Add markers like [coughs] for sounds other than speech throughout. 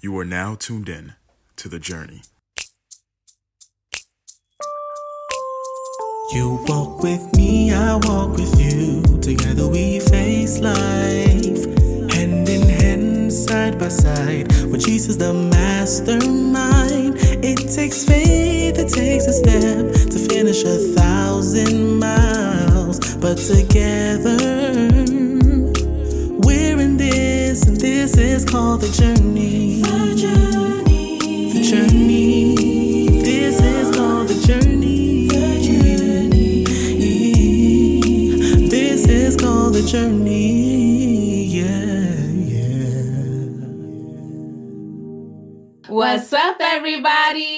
You are now tuned in to the journey. You walk with me, I walk with you. Together we face life, hand in hand, side by side. With Jesus, the mastermind. It takes faith, it takes a step to finish a thousand miles. But together, this is called the journey. The journey. The journey. This is called the journey. The journey. This is called the journey. Yeah, yeah. What's up, everybody?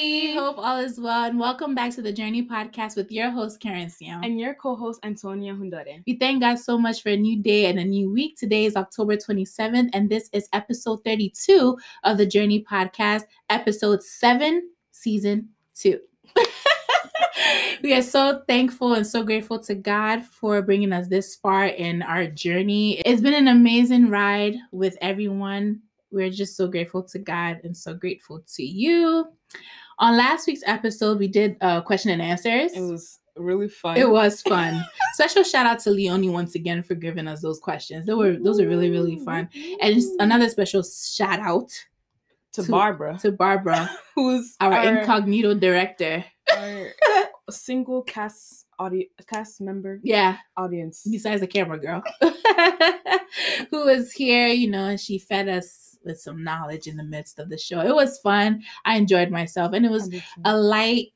Hope all is well, and welcome back to the Journey Podcast with your host, Keren Siaw. and your co-host Anthonia Hundore. we thank God so much for a new day and a new week. Today is October 27th, and this is episode 32 of the Journey Podcast, episode 7, season 2. [laughs] we are so thankful and so grateful to God for bringing us this far in our journey. It's been an amazing ride with everyone. We're just so grateful to God and so grateful to you. On last week's episode, we did uh, question and answers. It was really fun. It was [laughs] fun. Special shout out to Leonie once again for giving us those questions. They were those are really really fun. And another special shout out to, to- Barbara, to Barbara, [laughs] who's our, our, incognito director. our [laughs] single cast audio cast member Yeah, audience. besides the camera girl, who was here, you know, and she fed us with some knowledge in the midst of the show. It was fun. I enjoyed myself, and it was a light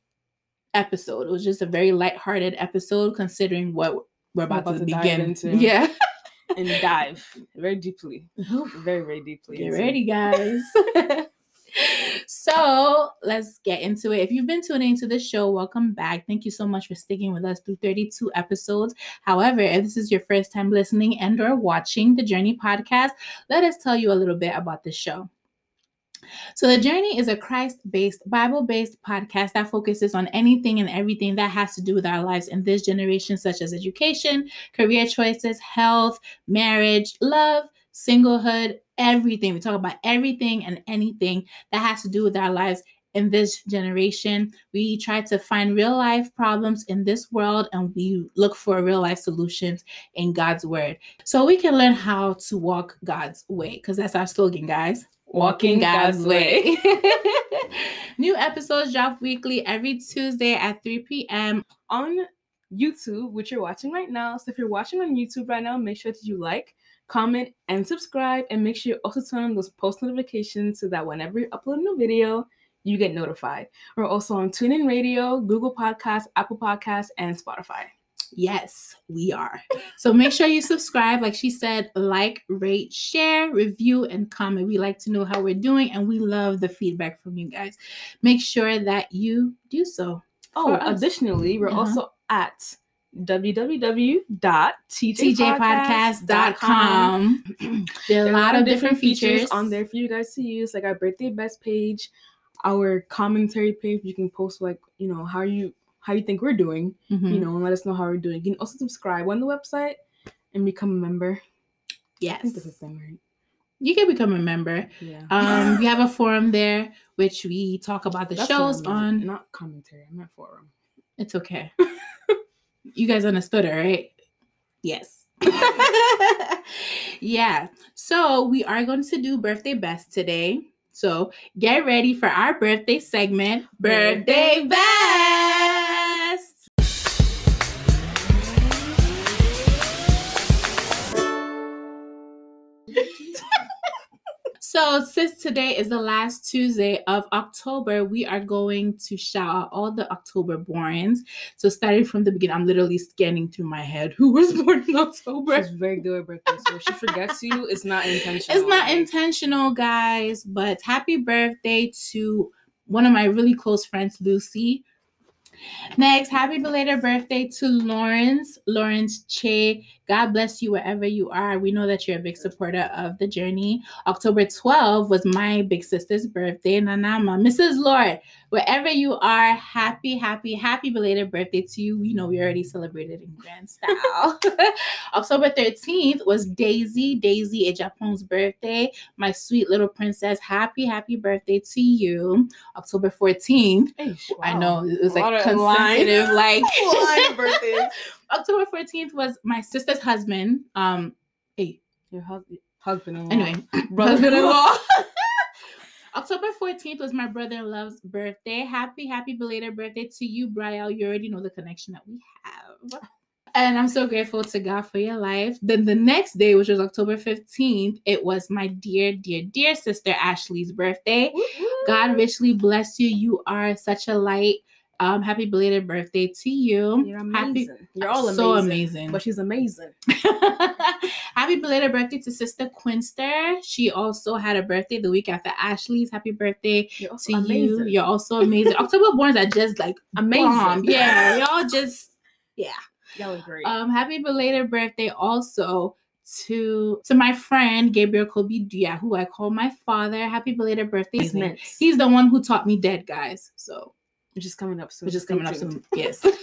episode. It was just a very light-hearted episode, considering what we're about, about to, to begin. into. [laughs] Yeah. and dive very deeply, very very deeply. Get into- ready, guys. [laughs] so let's get into it. If you've been tuning into the show, welcome back. Thank you so much for sticking with us through 32 episodes. However, if this is your first time listening and or watching the Journey podcast, let us tell you a little bit about the show. So, The Journey is a Christ based, Bible based podcast that focuses on anything and everything that has to do with our lives in this generation, such as education, career choices, health, marriage, love, singlehood, everything. We talk about everything and anything that has to do with our lives in this generation. We try to find real life problems in this world and we look for real life solutions in God's word. So we can learn how to walk God's way because that's our slogan, guys. Walking God's, way. [laughs] New episodes drop weekly every Tuesday at 3 p.m. on YouTube, which you're watching right now. So if you're watching on YouTube right now, make sure that you like, comment, and subscribe, and make sure you also turn on those post notifications so that whenever you upload a new video, you get notified. We're also on TuneIn Radio, Google Podcasts, Apple Podcasts, and Spotify. Yes, we are. So make sure you subscribe. Like she said, like, rate, share, review, and comment. We like to know how we're doing, and we love the feedback from you guys. Make sure that you do so. Oh, additionally, we're Uh-huh. also at www.tjpodcast.com. [clears throat] There are a lot of different features on there for you guys to use, like our birthday best page, our commentary page. You can post like you know how you how you think we're doing, Mhm. you know, and let us know how we're doing. You can also subscribe on the website and become a member. Yes, think that's the thing, right? you can become a member. Yeah. Um, we have a [laughs] forum there which we talk about the That's shows on. not commentary. I'm not forum. It's okay. [laughs] you guys understood it, right? Yes. [laughs] yeah. So we are going to do birthday best today. So get ready for our birthday segment, Birthday Best. So, since today is the last Tuesday of October, we are going to shout out all the October borns. So, starting from the beginning, I'm literally scanning through my head who was [laughs] born in October. She's very good at birthday, so if she forgets you, it's not [laughs] intentional. It's not intentional, guys, but happy birthday to one of my really close friends, Lucy. Next, happy belated birthday to Lawrence, Lawrence Che. God bless you wherever you are. We know that you're a big supporter of the journey. October 12 was my big sister's birthday, Nanama. Mrs. Lord, wherever you are, happy, happy, happy belated birthday to you. We know we already celebrated in grand style. [laughs] October 13th was Daisy, Daisy Ejapon's birthday. My sweet little princess, happy, happy birthday to you. October 14th, I know it was A like consecutive, [laughs] like [laughs] birthdays. October 14th was my sister's husband. Um, hey, Your husband, husband-in-law. anyway, brother-in-law. October 14th was my brother-in-law's birthday. Happy, happy belated birthday to you, Brielle. You already know the connection that we have. And I'm so grateful to God for your life. Then the next day, which was October 15th, it was my dear, dear, dear sister Ashley's birthday. God richly bless you. You are such a light. Um, happy belated birthday to you. You're Happy- amazing. You're all amazing. So amazing. But she's amazing. [laughs] Happy belated birthday to Sister Quinster. She also had a birthday the week after Ashley's. Happy birthday to amazing. you. You're also amazing. [laughs] October borns are just like [laughs] amazing. bomb. Yeah, y'all just yeah. Y'all are great. um happy belated birthday also to to my friend Gabriel Kobe Dia, who I call my father. Happy belated birthday. He's, he's the one who taught me dead guys. So which is coming up soon. which is coming up soon. [laughs] Yes. [laughs]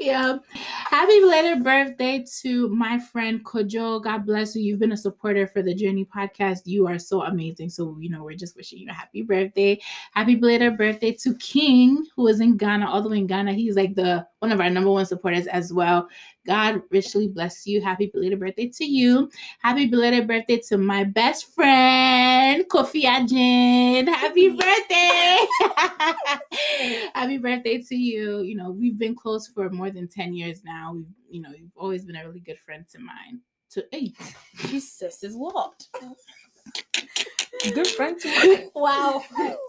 yeah. Happy belated birthday to my friend Kojo. God bless you. You've been a supporter for the Journey podcast. You are so amazing. So, you know, we're just wishing you a happy birthday. Happy belated birthday to King, who is in Ghana, all the way in Ghana. He's like the one of our number one supporters as well. God richly bless you. Happy belated birthday to you. Happy belated birthday to my best friend, Kofi Ajin. Happy birthday. [laughs] [laughs] Happy birthday to you. You know, we've been close for more than 10 years now. We've, you know, you've always been a really good friend to mine. To hey, Jesus is what? [laughs] Good friend to mine. [laughs] wow.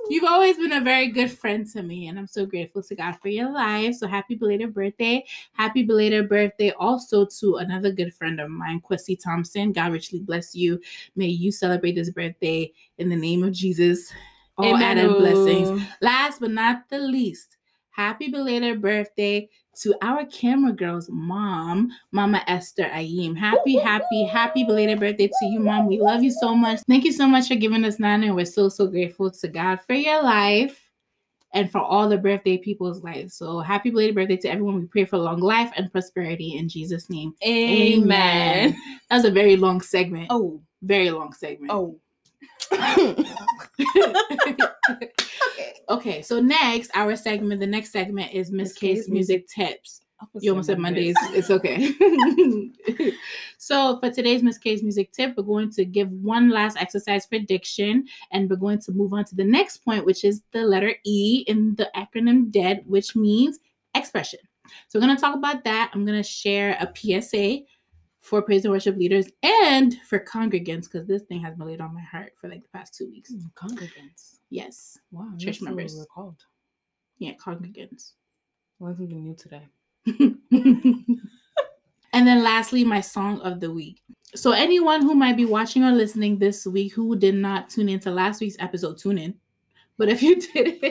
You've always been a very good friend to me, and I'm so grateful to God for your life. So happy belated birthday. Happy belated birthday also to another good friend of mine, Kwesi Thompson. God richly bless you. May you celebrate this birthday in the name of Jesus. All added blessings. Last but not the least, happy belated birthday to our camera girl's mom, Mama Esther Ayim. Happy, happy, happy belated birthday to you, Mom. We love you so much. Thank you so much for giving us Nana. and We're so, so grateful to God for your life and for all the birthday people's lives. So happy belated birthday to everyone. We pray for long life and prosperity in Jesus' name. Amen. That was a very long segment. Oh, Very long segment. oh. [laughs] okay, so next, our segment, the next segment is Miss K's music tips. You almost said Mondays. It's okay. [laughs] so for today's Miss K's music tip, we're going to give one last exercise for diction, and we're going to move on to the next point, which is the letter E in the acronym DEAD, which means expression. So we're going to talk about that. I'm going to share a PSA for praise and worship leaders and for congregants because this thing has been laid on my heart for like the past two weeks. Mm, Congregants. Yes. Wow. Church members. We're called. Yeah, congregants. Learn something new today. [laughs] and then lastly, my song of the week. So anyone who might be watching or listening this week who did not tune into last week's episode, tune in. But if you [laughs] did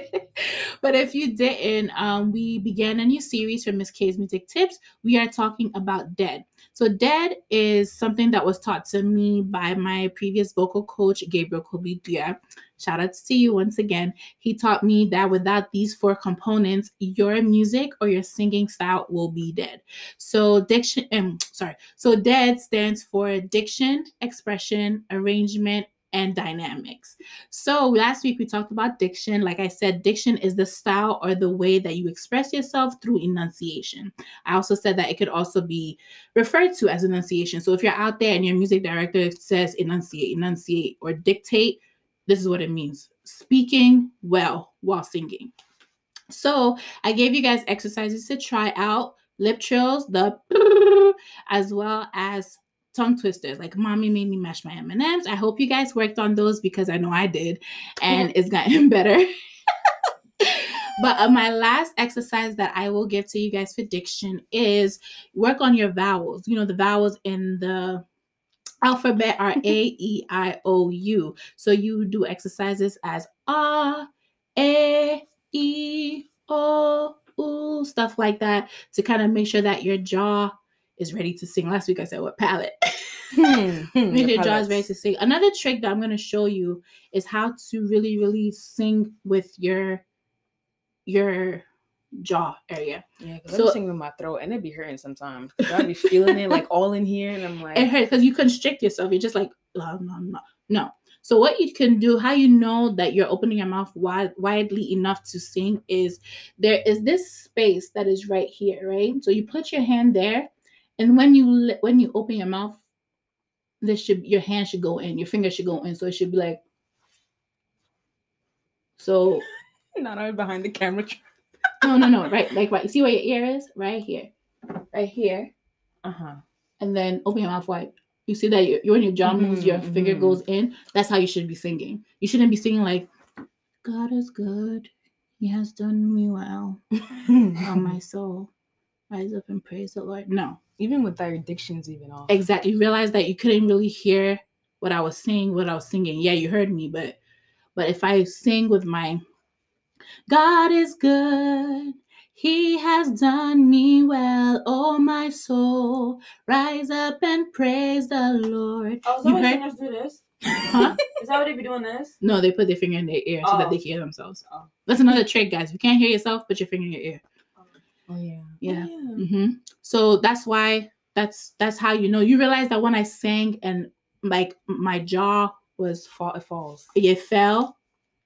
but if you didn't, um, we began a new series for Miss K's Music Tips. We are talking about dead. So dead is something that was taught to me by my previous vocal coach, Gabriel Kobe Dia. Shout out to you once again. He taught me that without these four components, your music or your singing style will be dead. So diction, um, sorry. So dead stands for diction, expression, arrangement, and dynamics. So last week we talked about diction. Like I said, diction is the style or the way that you express yourself through enunciation. I also said that it could also be referred to as enunciation. So if you're out there and your music director says enunciate, enunciate, or dictate, this is what it means speaking well while singing. So I gave you guys exercises to try out lip trills, the [laughs] as well as tongue twisters like mommy made me mash my m&ms. I hope you guys worked on those because i know i did and [laughs] it's gotten better. [laughs] But uh, my last exercise that i will give to you guys for diction is work on your vowels. You know the vowels in the alphabet are [laughs] a e i o u. So you do exercises as ah eh e, o, ooh, stuff like that to kind of make sure that your jaw is ready to sing. Last week I said what palate. [laughs] Hmm, hmm, Make your your jaws ready to sing. Another trick that I'm going to show you is how to really, really sing with your your jaw area. Yeah, because So- I'm singing with my throat and it'd be hurting sometimes. I'd be feeling it like all in here, and I'm like, It hurts because you constrict yourself. You're just like no, no, no, no. So what you can do, how you know that you're opening your mouth wide, widely enough to sing, is there is this space that is right here, right? So you put your hand there, and when you when you open your mouth, this should your hand should go in, your finger should go in, so it should be like. So [laughs] not only behind the camera. [laughs] no, no, no, right, like right. See where your ear is, right here, right here, Uh huh. and then open your mouth wide. You see that you when your jaw moves, your Mhm, finger mhm. goes in. That's how you should be singing. You shouldn't be singing like, "God is good, He has done me well, [laughs] oh my soul, rise up and praise the Lord." No, even with our addictions, even off. exactly. You realize that you couldn't really hear what I was saying, what I was singing. Yeah, you heard me, but but if I sing with my God is good. He has done me well, oh my soul. Rise up and praise the Lord. Oh, is You that why heard- singers do this? Huh? Is that what they be doing this? No, they put their finger in their ear so that Oh. they hear themselves. Oh. That's another trick, guys. If you can't hear yourself, put your finger in your ear. Oh yeah. Yeah. Oh, hmm So that's why that's that's how you know. You realize that when I sang and like my jaw was Fall, it falls. it fell.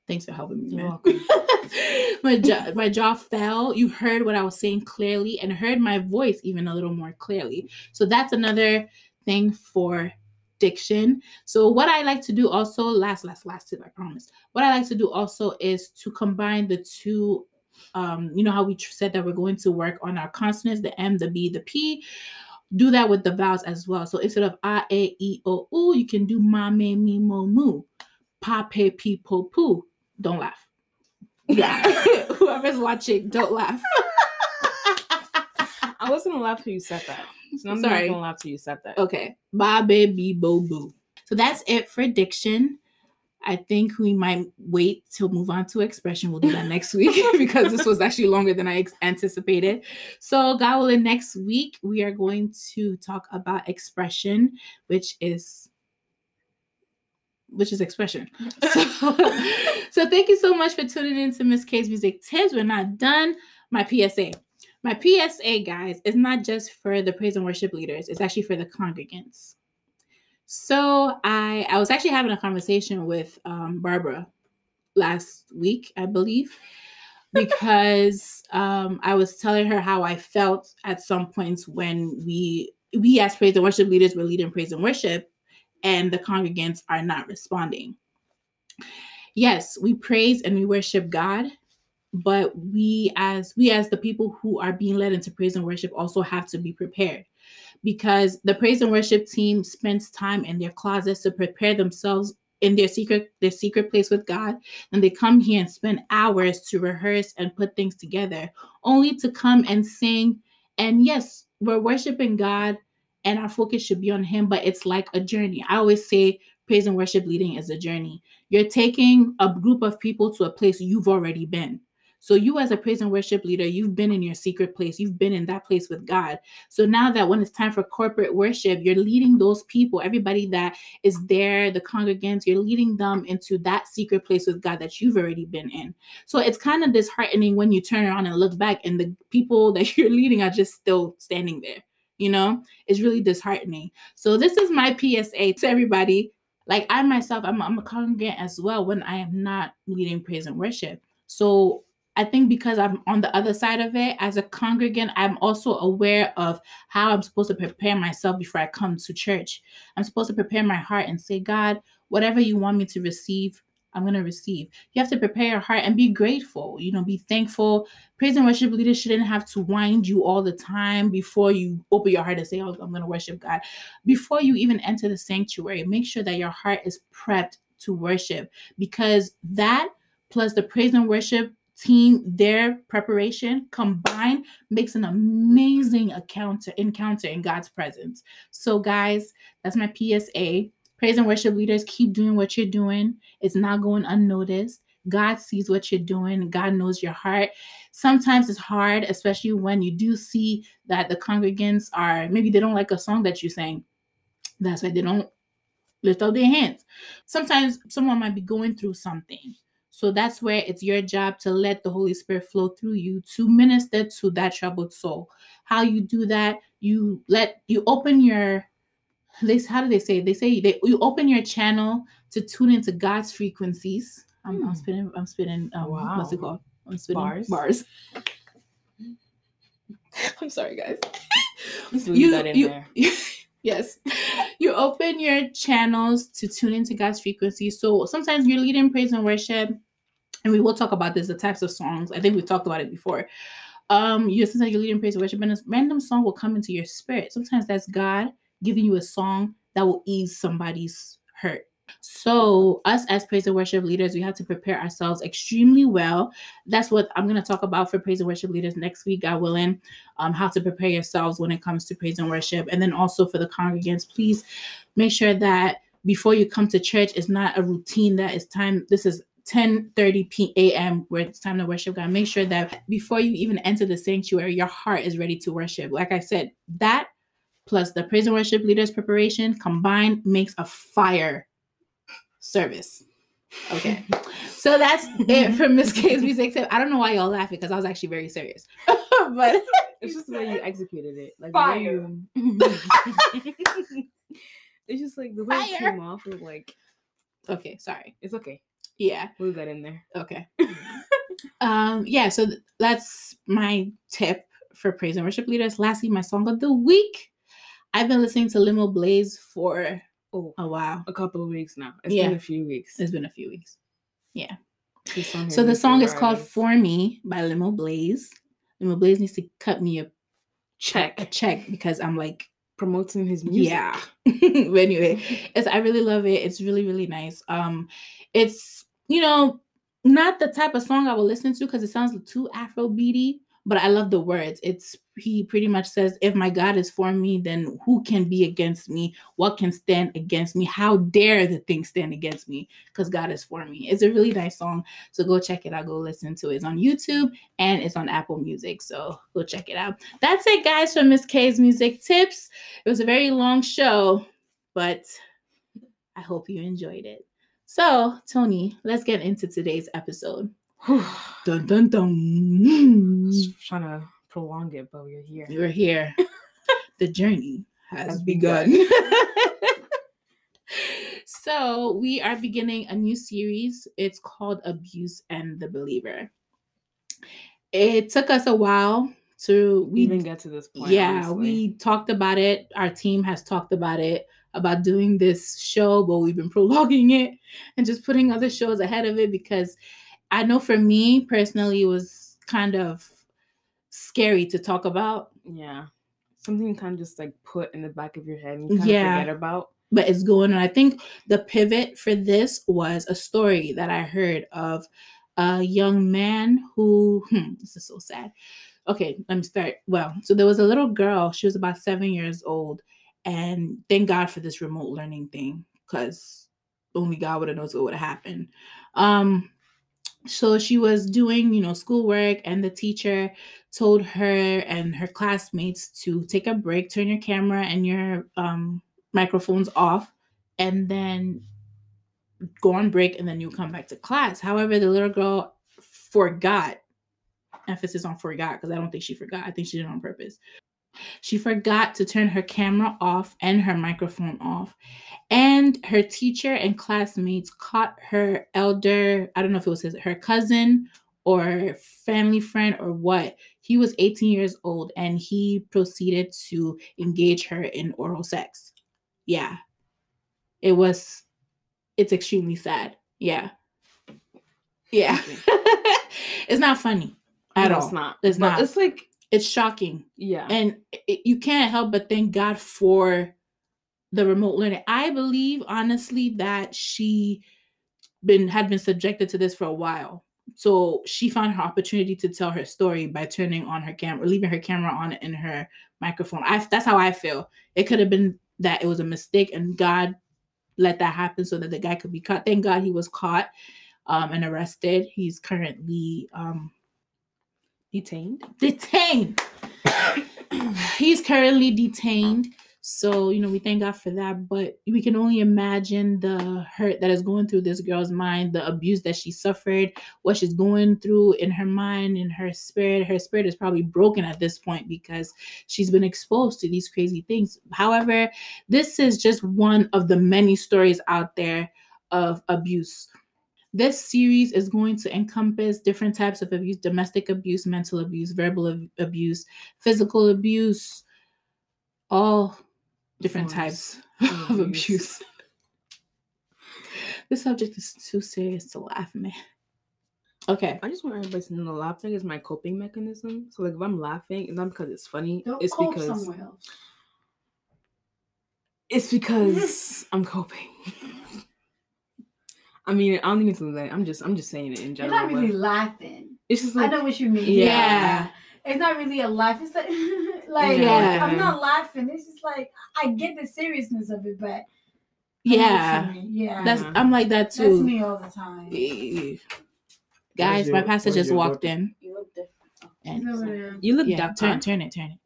Thanks for helping me, You're man. welcome. [laughs] my jaw my jaw fell. You heard what I was saying clearly and heard my voice even a little more clearly. So that's another thing for diction. So what I like to do also, last, last, last tip, I promise. What I like to do also is to combine the two. Um, you know how we said that we're going to work on our consonants, the M, the B, the P. Do that with the vowels as well. So instead of I, A, E, O, U, you can do Ma, Me, Mi, Mo, Mu. Pa, Pe, Pi, Po, Poo. Don't laugh. Yeah. [laughs] [laughs] Whoever's watching, don't laugh. [laughs] I wasn't gonna laugh till you said that. So I'm Sorry. not gonna laugh till you said that. Okay. Ba baby bo boo. So that's it for diction. I think we might wait to move on to expression. We'll do that next week [laughs] because this was actually longer than I ex- anticipated. So, God willing, next week we are going to talk about expression, which is which is expression. [laughs] So, so thank you so much for tuning in to Miss K's Music Tips. We're not done. My PSA. My PSA, guys, is not just for the praise and worship leaders, it's actually for the congregants. So I I was actually having a conversation with um, Barbara last week, I believe, [laughs] because um, I was telling her how I felt at some points when we we as praise and worship leaders were leading praise and worship, and the congregants are not responding. Yes, we praise and we worship God, but we as we as the people who are being led into praise and worship also have to be prepared because the praise and worship team spends time in their closets to prepare themselves in their secret their secret place with God. And they come here and spend hours to rehearse and put things together only to come and sing. And yes we're worshiping God and our focus should be on him but it's like a journey. I always say praise and worship leading is a journey. You're taking a group of people to a place you've already been so you as a praise and worship leader you've been in your secret place. You've been in that place with god. So now that when it's time for corporate worship you're leading those people everybody that is there the congregants you're leading them into that secret place with god that you've already been in. So it's kind of disheartening when you turn around and look back and the people [laughs] that you're leading are just still standing there you know? It's really disheartening. So this is my psa to everybody. Like i myself i'm, I'm a congregant as well when i am not leading praise and worship. So I think because I'm on the other side of it as a congregant, I'm also aware of how I'm supposed to prepare myself before I come to church. I'm supposed to prepare my heart and say, God, whatever you want me to receive, I'm going to receive. You have to prepare your heart and be grateful, you know, be thankful. Praise and worship leaders shouldn't have to wind you all the time before you open your heart and say, Oh, I'm going to worship God. Before you even enter the sanctuary, make sure that your heart is prepped to worship because that plus the praise and worship team their preparation combined makes an amazing encounter encounter in god's presence so guys that's my psa praise and worship leaders keep doing what you're doing it's not going unnoticed God sees what you're doing. God knows your heart. Sometimes it's hard, especially when you do see that the congregants are maybe they don't like a song that you sang. That's why they don't lift up their hands. Sometimes someone might be going through something. So that's where it's your job to let the Holy Spirit flow through you to minister to that troubled soul. How you do that, you let you open your they how do they say it? they say they you open your channel to tune into God's frequencies. I'm, I'm Hmm. spitting I'm spinning um, what's it called? I'm spitting Bars. bars. [laughs] I'm sorry guys. Just leave that in there. Yes. You open your channels to tune into God's frequency. So sometimes you're leading praise and worship, and we will talk about this, the types of songs. I think we talked about it before. Um, you're sometimes you're leading praise and worship, and a random song will come into your spirit. Sometimes that's God giving you a song that will ease somebody's hurt. So, us as praise and worship leaders, we have to prepare ourselves extremely well. That's what I'm going to talk about for praise and worship leaders next week, God willing um, how to prepare yourselves when it comes to praise and worship. And then also for the congregants, please make sure that before you come to church, it's not a routine that it's time. This is 10 30 p.m. where it's time to worship God. Make sure that before you even enter the sanctuary, your heart is ready to worship. Like I said, that plus the praise and worship leaders preparation combined makes a fire service. Okay. [laughs] So that's it for Miss K's music tip. I don't know why y'all laughing because I was actually very serious. [laughs] but [laughs] It's just the way you executed it. Like Fire. You... it's just like the way it came off was like okay, sorry. it's okay. Yeah. Leave that in there. Okay. um, yeah, so th- that's my tip for praise and worship leaders. Lastly, my song of the week. I've been listening to Limoblaze for Oh, a while. a couple of weeks now. It's Yeah. been a few weeks. It's been a few weeks. Yeah. So the song is called. For Me by Limoblaze. Limo Blaze needs to cut me a check, a Check. because I'm like, promoting his music. yeah. [laughs] but anyway, it's I really love it. It's really really nice. Um, it's you know not the type of song I will listen to because it sounds too Afro beaty. But I love the words. It's he pretty much says, "If my God is for me, then who can be against me? What can stand against me? How dare the thing stand against me? Because God is for me." It's a really nice song. So go check it out. Go listen to it. It's on YouTube and it's on Apple Music. So go check it out. That's it, guys, for Miss K's music tips. It was a very long show, but I hope you enjoyed it. So, Toni, let's get into today's episode. Dun dun dun. Just trying to prolong it, but we're here. You're here. [laughs] the journey has Has begun. begun. [laughs] so, we are beginning a new series. It's called Abuse and the Believer. It took us a while to We we even get to this point. yeah, honestly. we talked about it. Our team has talked about it about doing this show, but we've been [laughs] prolonging it and just putting other shows ahead of it because I know for me personally, it was kind of scary to talk about, yeah. Something you kind of just like put in the back of your head and you kind Yeah. of forget about. but it's going on. I think the pivot for this was a story that I heard of a young man who, hmm, this is so sad. Okay, let me start. Well, so there was a little girl, she was about seven years old, and thank God for this remote learning thing because only God would have knows what would have happened. Um, so she was doing, you know, schoolwork, and the teacher told her and her classmates to take a break, turn your camera and your um, microphones off, and then go on break, and then you come back to class. However, the little girl forgot. Emphasis on forgot because I don't think she forgot. I think she did it on purpose. She forgot to turn her camera off and her microphone off. And her teacher and classmates caught her elder, I don't know if it was his, her cousin or family friend or what. He was 18 years old and he proceeded to engage her in oral sex. Yeah. It was, it's extremely sad. Yeah. Yeah. [laughs] it's not funny at No, all. It's not. It's not. It's like, It's shocking yeah. and it, you can't help but thank God for the remote learning. I believe honestly that she been had been subjected to this for a while. So she found her opportunity to tell her story by turning on her camera, leaving her camera on and her microphone. I that's how I feel. It could have been that it was a mistake and God let that happen so that the guy could be caught. Thank God he was caught. um, and arrested. He's currently um, Detained. detained. [coughs] He's currently detained. So, you know, we thank God for that. But we can only imagine the hurt that is going through this girl's mind, the abuse that she suffered, what she's going through in her mind, in her spirit. Her spirit is probably broken at this point because she's been exposed to these crazy things. However, this is just one of the many stories out there of abuse. This series is going to encompass different types of abuse domestic abuse, mental abuse, verbal ab- abuse, physical abuse, all different Forms types of [laughs] abuse. abuse. this subject is too serious to laugh, man. Okay. I just want everybody to know laughing is my coping mechanism. So like if I'm laughing, it's not because it's funny. Don't it's because it's because [laughs] I'm coping. [laughs] I mean, I don't think it's like I'm just I'm just saying it in general. You're not really but laughing. it's just I know what you mean. Yeah. It's not really a laugh. It's like, [laughs] like Yeah. I'm not laughing. It's just like I get the seriousness of it, but I know what you Yeah. yeah. That's I'm like that too. That's me all the time. Eh, Guys, your- my pastor just walked daughter? in. You look different. And She's you look yeah, that turn, turn it, turn it.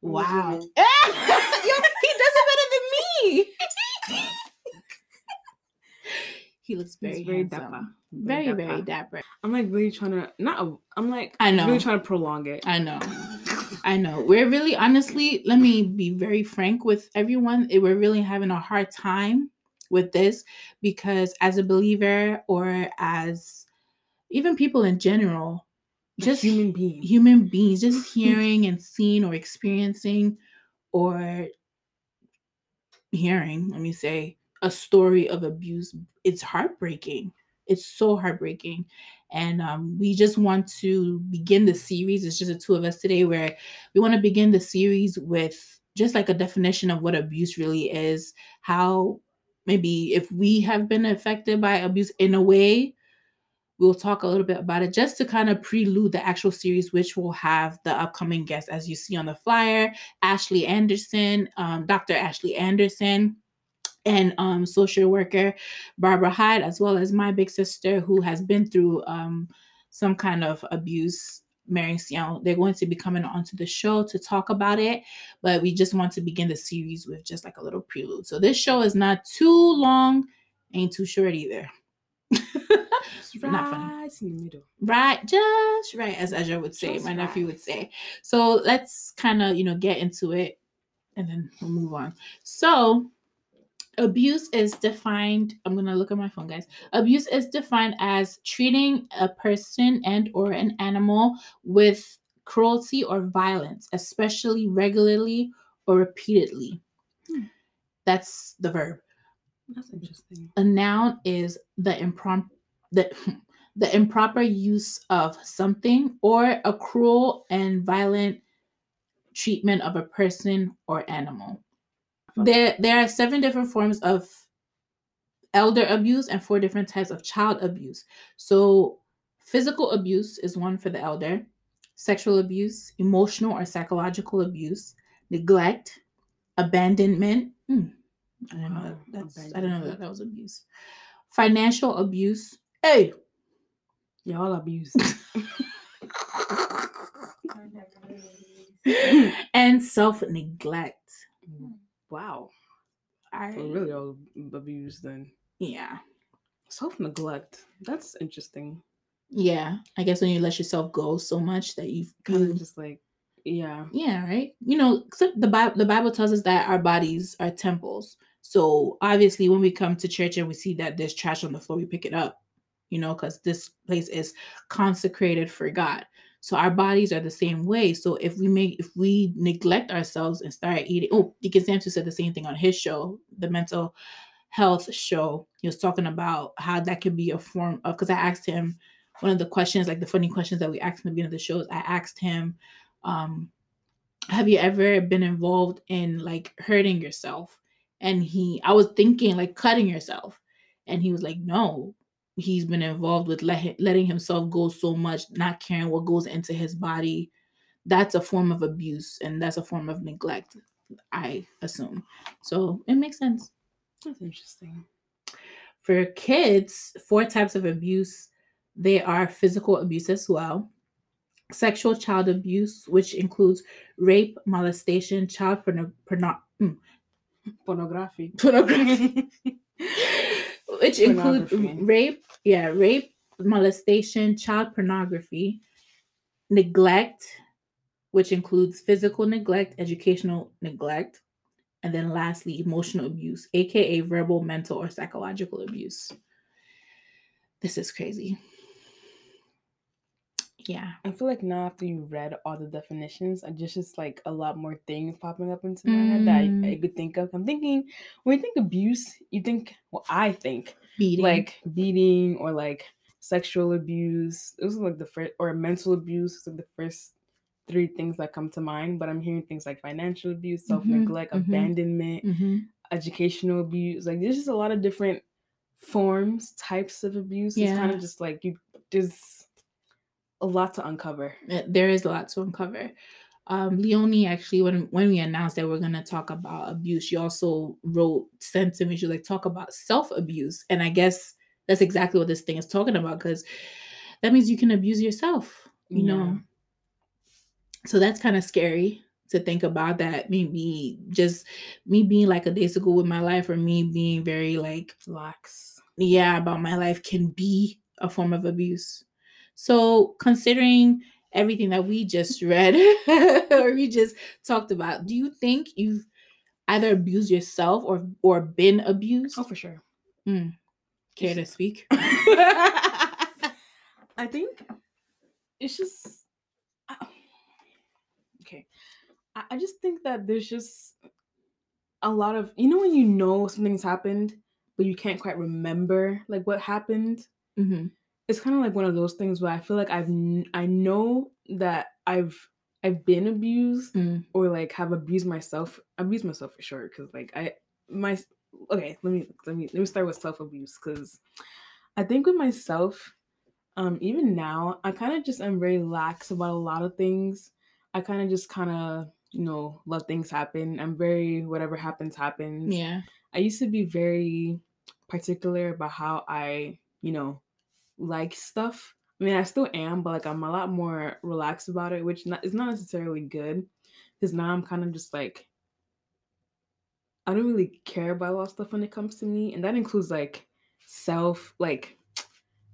Wow. [laughs] your- he does it better than me. [laughs] he looks very, He's very handsome. dapper. Very, very dapper. dapper. I'm like really trying to not. a- I'm like I know. really trying to prolong it. I know. I know. We're really honestly, let me be very frank with everyone. We're really having a hard time with this because as a believer or as even people in general, Just human being. human beings just [laughs] hearing and seeing or experiencing or hearing let me say a story of abuse it's heartbreaking. It's so heartbreaking. And um, we just want to begin the series. It's just the two of us today where we want to begin the series with just like a definition of what abuse really is how maybe if we have been affected by abuse in a way we'll talk a little bit about it just to kind of prelude the actual series, which will have the upcoming guests, as you see on the flyer Ashley Anderson, um, Dr. Ashley Anderson, and um, social worker Barbara Hyde, as well as my big sister, who has been through um, some kind of abuse. Mary Sion, they're going to be coming onto the show to talk about it, but we just want to begin the series with just like a little prelude. So this show is not too long, ain't too short either. [laughs] Not funny. Right in the middle. Right, just right, as Ezra would say, Just my nephew would say. So let's kind of, you know, get into it and then we'll move on. So abuse is defined, I'm gonna look at my phone, guys. Abuse is defined as treating a person and or an animal with cruelty or violence, especially regularly or repeatedly. Hmm. That's the verb That's interesting. a noun is the impromptu the, [laughs] the improper use of something or a cruel and violent treatment of a person or animal. There, there are seven different forms of elder abuse and four different types of child abuse. So, physical abuse is one for the elder, sexual abuse, emotional or psychological abuse, neglect, abandonment. hmm, I don't know that. That's, I didn't know that that was abuse. Financial abuse. Hey, Y'all abused. [laughs] [laughs] and self neglect. Wow. I really all abused then. yeah. Self neglect. That's interesting. Yeah. I guess when you let yourself go so much that you've Kind of just like, yeah. Yeah, right. You know, except the Bible the Bible tells us that our bodies are temples. So obviously when we come to church and we see that there's trash on the floor, we pick it up, you know, because this place is consecrated for God. So our bodies are the same way. So if we make if we neglect ourselves and start eating, oh, Deacon Samson said the same thing on his show, the mental health show. He was talking about how that could be a form of because I asked him one of the questions, like the funny questions that we asked in the beginning of the shows, I asked him, um, have you ever been involved in like hurting yourself? And he, I was thinking like cutting yourself. And he was like, no, he's been involved with let, letting himself go so much, not caring what goes into his body. That's a form of abuse and that's a form of neglect, I assume. So it makes sense. That's interesting. For kids, four types of abuse. They are physical abuse as well, sexual child abuse, which includes rape, molestation, child porno- porno- mm, Pornography. pornography, [laughs] [laughs] which include rape, yeah, rape, molestation, child pornography, neglect, which includes physical neglect, educational neglect, and then lastly, emotional abuse, aka verbal, mental, or psychological abuse. This is crazy. Yeah. I feel like now after you read all the definitions, I just just like a lot more things popping up into my head that I, I Mm. could think of. I'm thinking when you think abuse, you think well, I think Beating. like beating or like sexual abuse. Those are like the first or mental abuse. Are the first three things that come to mind. But I'm hearing things like financial abuse, self neglect, mhm. abandonment, Mhm. educational abuse. Like there's just a lot of different forms, types of abuse. It's kind of just like you there's a lot to uncover. Uh, there is a lot to uncover. Um, Leonie actually, when when we announced that we're gonna talk about abuse, she also wrote sent to me. She was like talk about self abuse, and I guess that's exactly what this thing is talking about because that means you can abuse yourself. You know, so that's kind of scary to think about. That maybe just me being like a day ago with my life, or me being very like lax. yeah about my life can be a form of abuse so considering everything that we just read [laughs] or we just talked about do you think you've either abused yourself or or been abused Oh, for sure. care to speak [laughs] [laughs] I think it's just I- okay. I, I just think that there's just a lot of you know when you know something's happened, but you can't quite remember like what happened. Mhm. It's kind of like one of those things where I feel like I've I know that I've I've been abused Mm. or like have abused myself. Abused myself for sure because like I my okay let me let me let me start with self abuse because I think with myself um even now i kind of just am very lax about a lot of things i kind of just kind of you know let things happen i'm very whatever happens happens yeah i used to be very particular about how i you know like stuff. I mean i still am but like i'm a lot more relaxed about it which not, is not necessarily good because now i'm kind of just like i don't really care about a lot of stuff when it comes to me and that includes like self like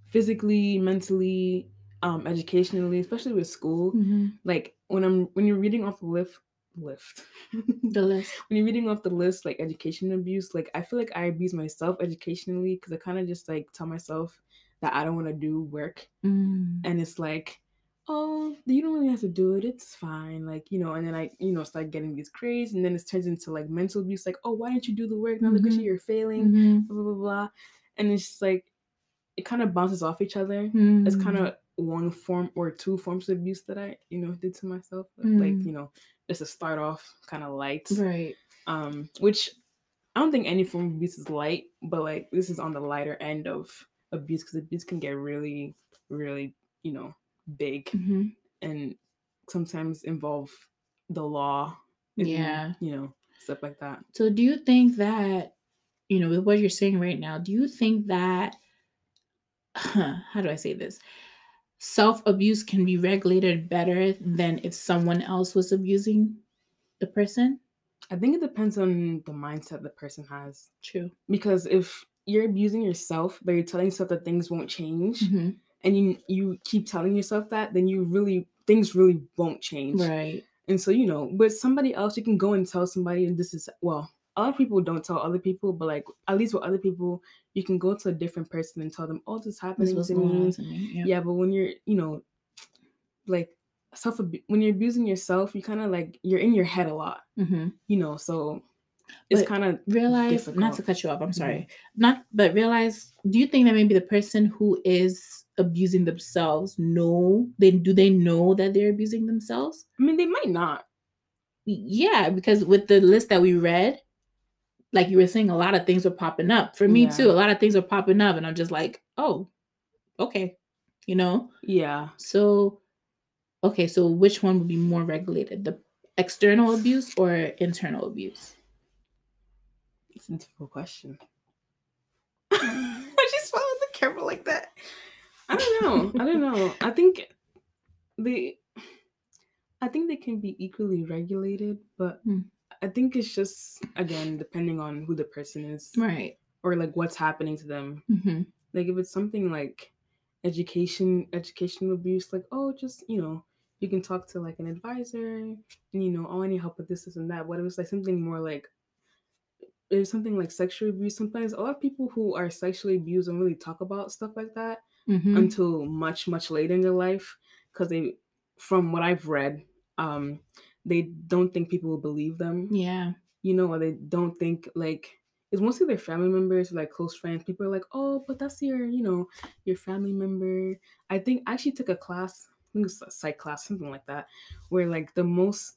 physically mentally um educationally especially with school. Mhm. like when i'm when you're reading off the lift lift. [laughs] The list. When you're reading off the list like education abuse like i feel like i abuse myself educationally because i kind of just like tell myself that i don't want to do work Mm. and it's like oh you don't really have to do it it's fine like you know and then i you know start getting these grades and then it turns into like mental abuse like oh why didn't you do the work now look at Mhm. you you're failing Mhm. blah blah blah, and it's just like it kind of bounces off each other it's kind Mm. of one form or two forms of abuse that I, you know, did to myself. Like, Mm. you know, just to start off kind of light. right Um, which I don't think any form of abuse is light, but like this is on the lighter end of abuse because abuse can get really, really, you know, big Mhm. and sometimes involve the law. and, Yeah. You know, stuff like that. So do you think that, you know, with what you're saying right now, do you think that [sighs] how do I say this? Self-abuse can be regulated better than if someone else was abusing the person? I think it depends on the mindset the person has. True. Because if you're abusing yourself, but you're telling yourself that things won't change, Mhm. and you you keep telling yourself that, then you really things really won't change. Right. And so you know, but somebody else, you can go and tell somebody, and this is well, a lot of people don't tell other people, but like at least with other people, you can go to a different person and tell them, "Oh, this is This happening to me." to me. Yeah. Yeah, but when you're, you know, like self when you're abusing yourself, you kind of like you're in your head a lot, hmm you know. So it's kind of Realize, not to cut you off, I'm sorry. Mm-hmm. Not, but realize, do you think that maybe the person who is abusing themselves know, they do they know that they're abusing themselves? I mean, they might not. yeah because with the list that we read like you were saying a lot of things were popping up for me Yeah. too a lot of things are popping up and i'm just like oh okay you know Yeah. so okay so which one would be more regulated the external abuse or internal abuse It's a difficult question. [laughs] [laughs] careful like that. I don't know. I don't know. I think they I think they can be equally regulated, but Hmm. I think it's just again depending on who the person is Right. or like what's happening to them. hmm Like if it's something like education educational abuse, like oh just you know you can talk to like an advisor and you know oh I need help with this this and that. What if it's like something more like if something like sexual abuse, sometimes a lot of people who are sexually abused don't really talk about stuff like that hmm until much much later in their life because they from what i've read um they don't think people will believe them. Yeah. you know or they don't think like it's mostly their family members like close friends. People are like oh but that's your you know your family member. I think i actually took a class i think it's a psych class something like that where like the most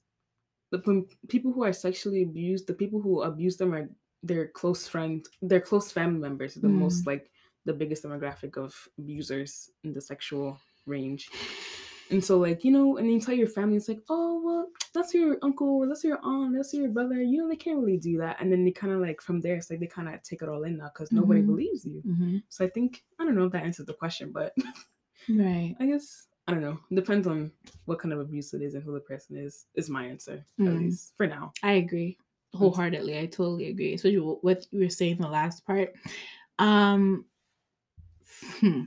the people who are sexually abused the people who abuse them are their close friend their close family members the Mm. most like the biggest demographic of abusers in the sexual range and so like you know and you tell your family it's like oh well that's your uncle or that's your aunt that's your brother you know they can't really do that and then they kind of like from there it's like they kind of take it all in now because nobody Mhm. believes you hmm so i think i don't know if that answers the question but Right. [laughs] i guess i don't know depends on what kind of abuse it is and who the person is is my answer Mm. at least for now I agree wholeheartedly. I totally agree. Especially what you were saying the last part. Um, hmm,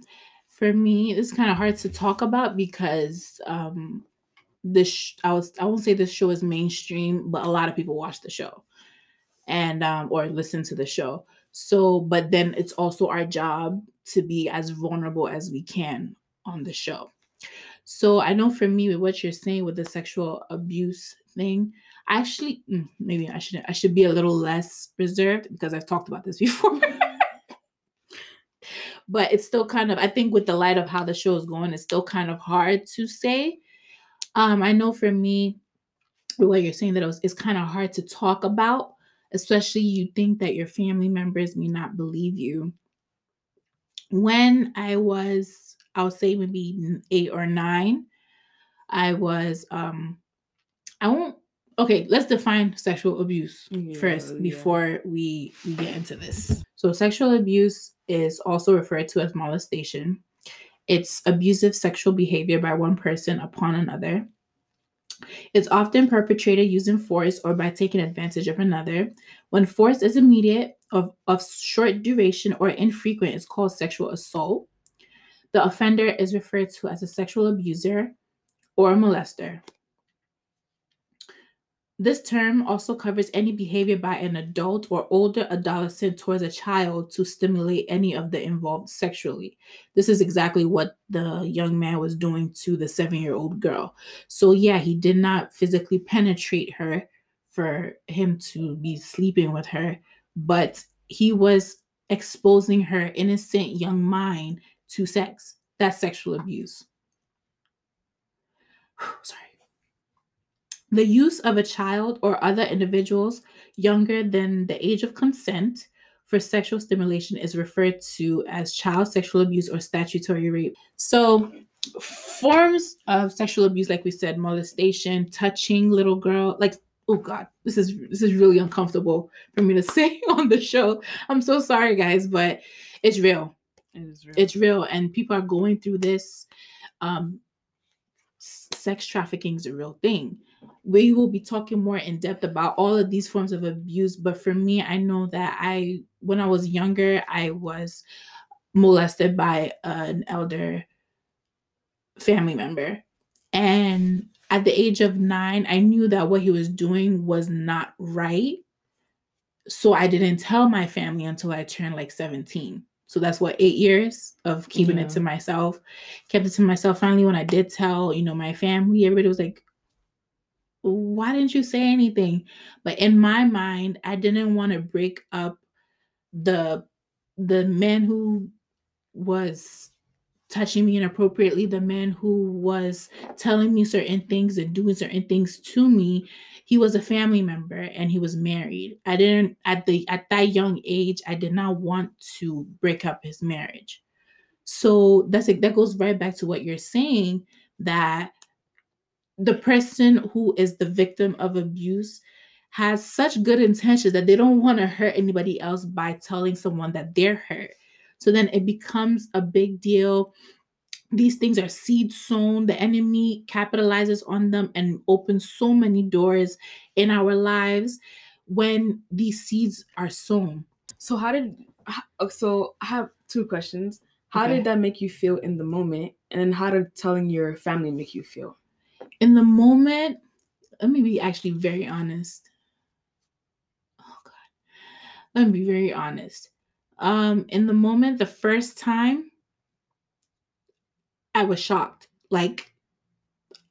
for me, it's kind of hard to talk about because um, this sh- I was I won't say this show is mainstream, but a lot of people watch the show and um, or listen to the show. So, but then it's also our job to be as vulnerable as we can on the show. So I know for me, with what you're saying with the sexual abuse thing, actually mm, maybe I should I should be a little less reserved because I've talked about this [laughs] before. but it's still kind of I think with the light of how the show is going, it's still kind of hard to say. Um, I know for me, what you're saying that it was, it's kind of hard to talk about, especially you think that your family members may not believe you. When I was, I'll say maybe eight or nine, I was um I won't okay, let's define sexual abuse Yeah, first yeah. before we we get into this. So sexual abuse is also referred to as molestation. It's abusive sexual behavior by one person upon another. It's often perpetrated using force or by taking advantage of another. When force is immediate, of, of short duration, or infrequent, it's called sexual assault. The offender is referred to as a sexual abuser or molester. This term also covers any behavior by an adult or older adolescent towards a child to stimulate any of the involved sexually. This is exactly what the young man was doing to the seven year old girl. So, yeah, he did not physically penetrate her for him to be sleeping with her, but he was exposing her innocent young mind to sex. That's sexual abuse. [sighs] Sorry. The use of a child or other individuals younger than the age of consent for sexual stimulation is referred to as child sexual abuse or statutory rape. So, forms of sexual abuse, like we said, molestation, touching little girl, like oh god, this is this is really uncomfortable for me to [laughs] say on the show. I'm so sorry, guys, but it's real It is real. it's real and people are going through this um sex trafficking is a real thing we will be talking more in depth about all of these forms of abuse. But for me i know that i when i was younger i was molested by an elder family member. And at the age of 9 i knew that what he was doing was not right. So i didn't tell my family until i turned like 17 so that's what eight years of keeping Yeah. it to myself. Kept it to myself. Finally when i did tell you know my family everybody was like why didn't you say anything? But in my mind i didn't want to break up the the man who was touching me inappropriately the man who was telling me certain things and doing certain things to me. He was a family member and he was married. I didn't at the at that young age i did not want to break up his marriage. So that's it that goes right back to what you're saying that the person who is the victim of abuse has such good intentions that they don't want to hurt anybody else by telling someone that they're hurt So then it becomes a big deal. These things are seed sown. The enemy capitalizes on them and opens so many doors in our lives when these seeds are sown. So how did oh, so I have two questions. How Okay. did that make you feel in the moment? And how did telling your family make you feel? In the moment, let me be actually very honest. Oh God. Let me be very honest. Um, in the moment, the first time, I was shocked. Like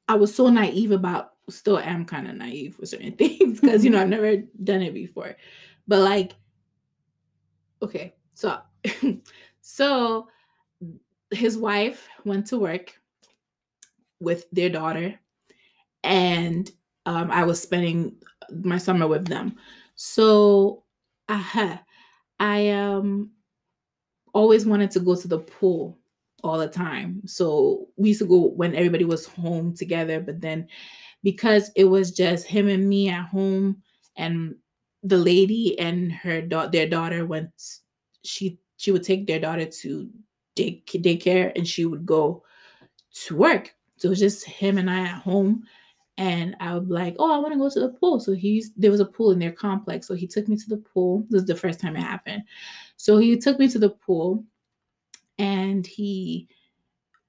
I was so naive about still am kind of naive with certain [laughs] things because you know I've never done it before. But like okay, so [laughs] so his wife went to work with their daughter and um, I was spending my summer with them. So uh I um always wanted to go to the pool all the time. So we used to go when everybody was home together, but then because it was just him and me at home and the lady and her da- their daughter went she she would take their daughter to day daycare and she would go to work. So it was just him and I at home. And I would be like, oh, I want to go to the pool. So he's there was a pool in their complex. So he took me to the pool. This is the first time it happened. So he took me to the pool and he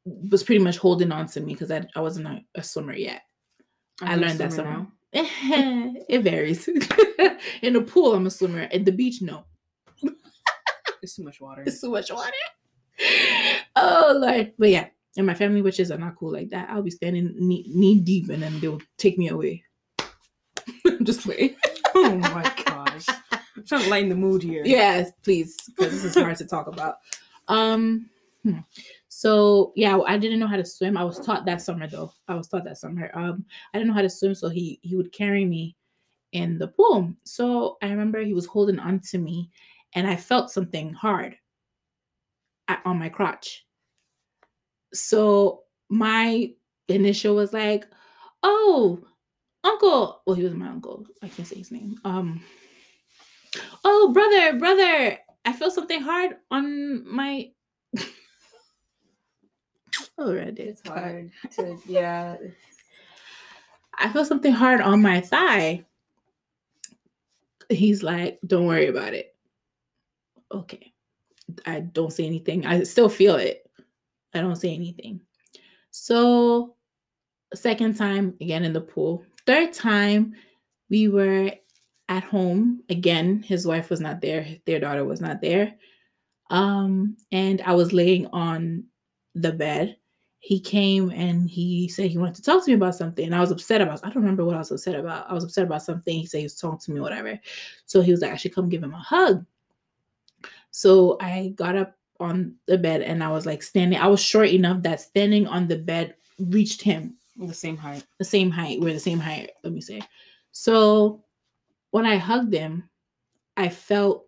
was pretty much holding on to me because I, I wasn't a, a swimmer yet. I you a learned that now? [laughs] it varies. [laughs] in the pool, I'm a swimmer. At the beach, no. It's too much water. [laughs] It's too much water. Oh Lord. But yeah, and my family witches are not cool like that. I'll be standing knee, knee deep and then they'll take me away. [laughs] Just wait. oh my gosh. I'm trying to lighten the mood here. Yes, please, because this is hard to talk about. Um, hmm. so yeah, I didn't know how to swim. I was taught that summer though. I was taught that summer. Um, I didn't know how to swim, so he he would carry me in the pool. So I remember he was holding on to me, and I felt something hard at, on my crotch. So my initial was like, "Oh, uncle." Well, he was my uncle. I can't say his name. Um, oh, brother, brother, I feel something hard on my. [laughs] oh, Already, It's hard to yeah. [laughs] I feel something hard on my thigh. He's like, don't worry about it. Okay. I don't say anything. I still feel it. I don't say anything. So, second time, again in the pool. Third time, we were at home. Again, his wife was not there, their daughter was not there. Um, and I was laying on the bed he came and he said he wanted to talk to me about something. And I was upset about. I don't remember what I was upset about. I was upset about something. He said he was talking to me, whatever. So he was like, I should come give him a hug. So I got up on the bed and I was like standing. I was short enough that standing on the bed reached him The same height. the same height. We're the same height, let me say. So when I hugged him, I felt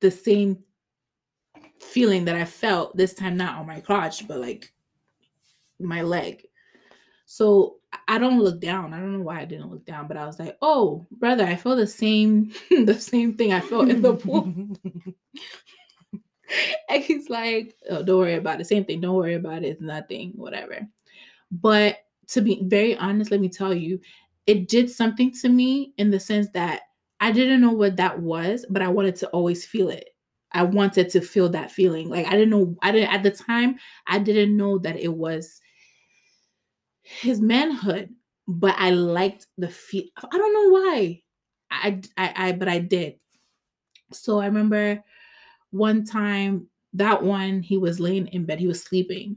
the same feeling that I felt this time, not on my crotch, but like my leg. So I don't look down. I don't know why I didn't look down, but I was like, "Oh, brother, I feel the same, [laughs] the same thing I felt in the pool." [laughs] [laughs] and he's like, oh, "Don't worry about it. Same thing. Don't worry about it. It's nothing. Whatever." But to be very honest, let me tell you, it did something to me in the sense that I didn't know what that was, but I wanted to always feel it. I wanted to feel that feeling. Like I didn't know, I didn't at the time, I didn't know that it was his manhood, but I liked the feel. I don't know why. I, I, I, but I did. So I remember one time that one he was laying in bed, he was sleeping,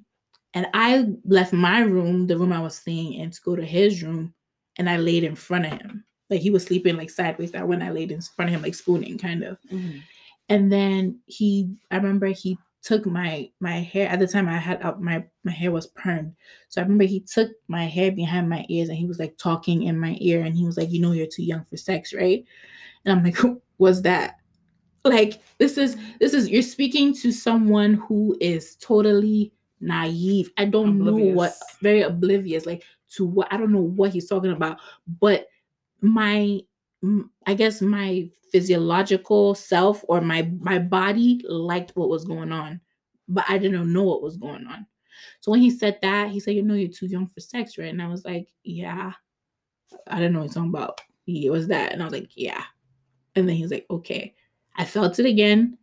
and I left my room, the room I was staying in, to go to his room, and I laid in front of him. Like he was sleeping like sideways. That when I laid in front of him, like spooning, kind of Mhm. and then he i remember he took my my hair at the time i had up my my hair was permed so i remember he took my hair behind my ears and he was like talking in my ear and he was like you know you're too young for sex right and i'm like [laughs] what's that like this is this is you're speaking to someone who is totally naive i don't know what very oblivious like to what i don't know what he's talking about but my I guess my physiological self or my my body liked what was going on, but I didn't know what was going on. So when he said that, he said, "You know, you're too young for sex, right?" And I was like, "Yeah." I didn't know what he's talking about. He was that, and I was like, "Yeah." And then he was like, "Okay." I felt it again.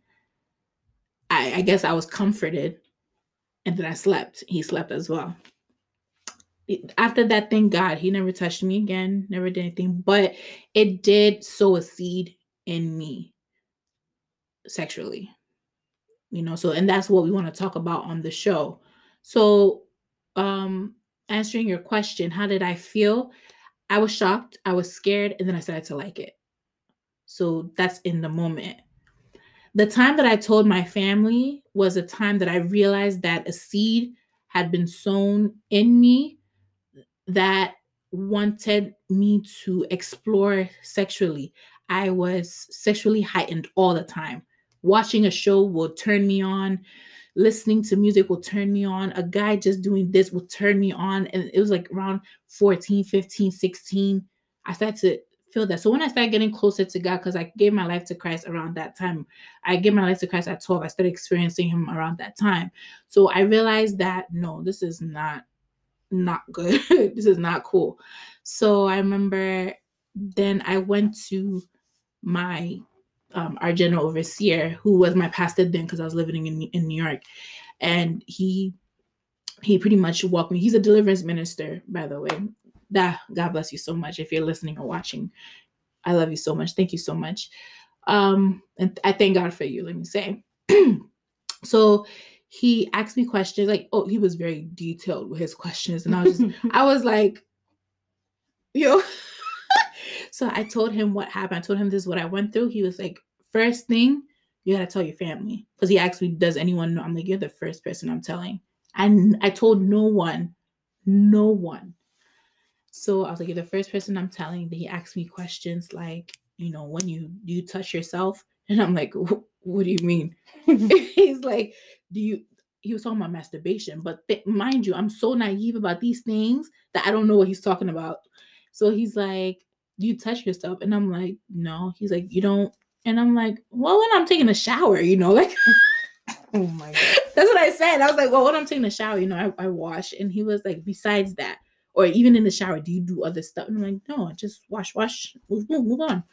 I, I guess I was comforted, and then I slept. He slept as well after that, thank God, he never touched me again, never did anything, but it did sow a seed in me sexually. You know, so and that's what we want to talk about on the show. So, um answering your question, how did I feel? I was shocked, I was scared, and then I started to like it. So that's in the moment. The time that I told my family was a time that I realized that a seed had been sown in me that wanted me to explore sexually. I was sexually heightened all the time. Watching a show will turn me on. Listening to music will turn me on. A guy just doing this will turn me on. And it was like around 14, 15, 16. I started to feel that. So when I started getting closer to God, because I gave my life to Christ around that time, I gave my life to Christ at 12. I started experiencing Him around that time. So I realized that no, this is not not good. [laughs] this is not cool. So I remember then I went to my um, our general overseer, who was my pastor then, because I was living in in New York, and he he pretty much walked me. He's a deliverance minister, by the way. That God bless you so much if you're listening or watching. I love you so much. Thank you so much. Um, and I thank God for you. Let me say. [clears throat] so he asked me questions like oh he was very detailed with his questions and i was just [laughs] i was like yo [laughs] so i told him what happened i told him this is what i went through he was like first thing you gotta tell your family because he asked me does anyone know i'm like you're the first person i'm telling and i told no one no one so i was like you're the first person i'm telling then he asked me questions like you know when you do you touch yourself? And i'm like what do you mean? [laughs] [laughs] He's like do you he was talking about masturbation but th- mind you i'm so naive about these things that i don't know what he's talking about. So he's like do you touch yourself? And i'm like no. He's like you don't and i'm like well when i'm taking a shower you know [laughs] like Oh my god. that's what i said. I was like well when i'm taking a shower you know i, I wash. And he was like besides that or even in the shower do you do other stuff? And i'm like no I just wash wash move move, move on.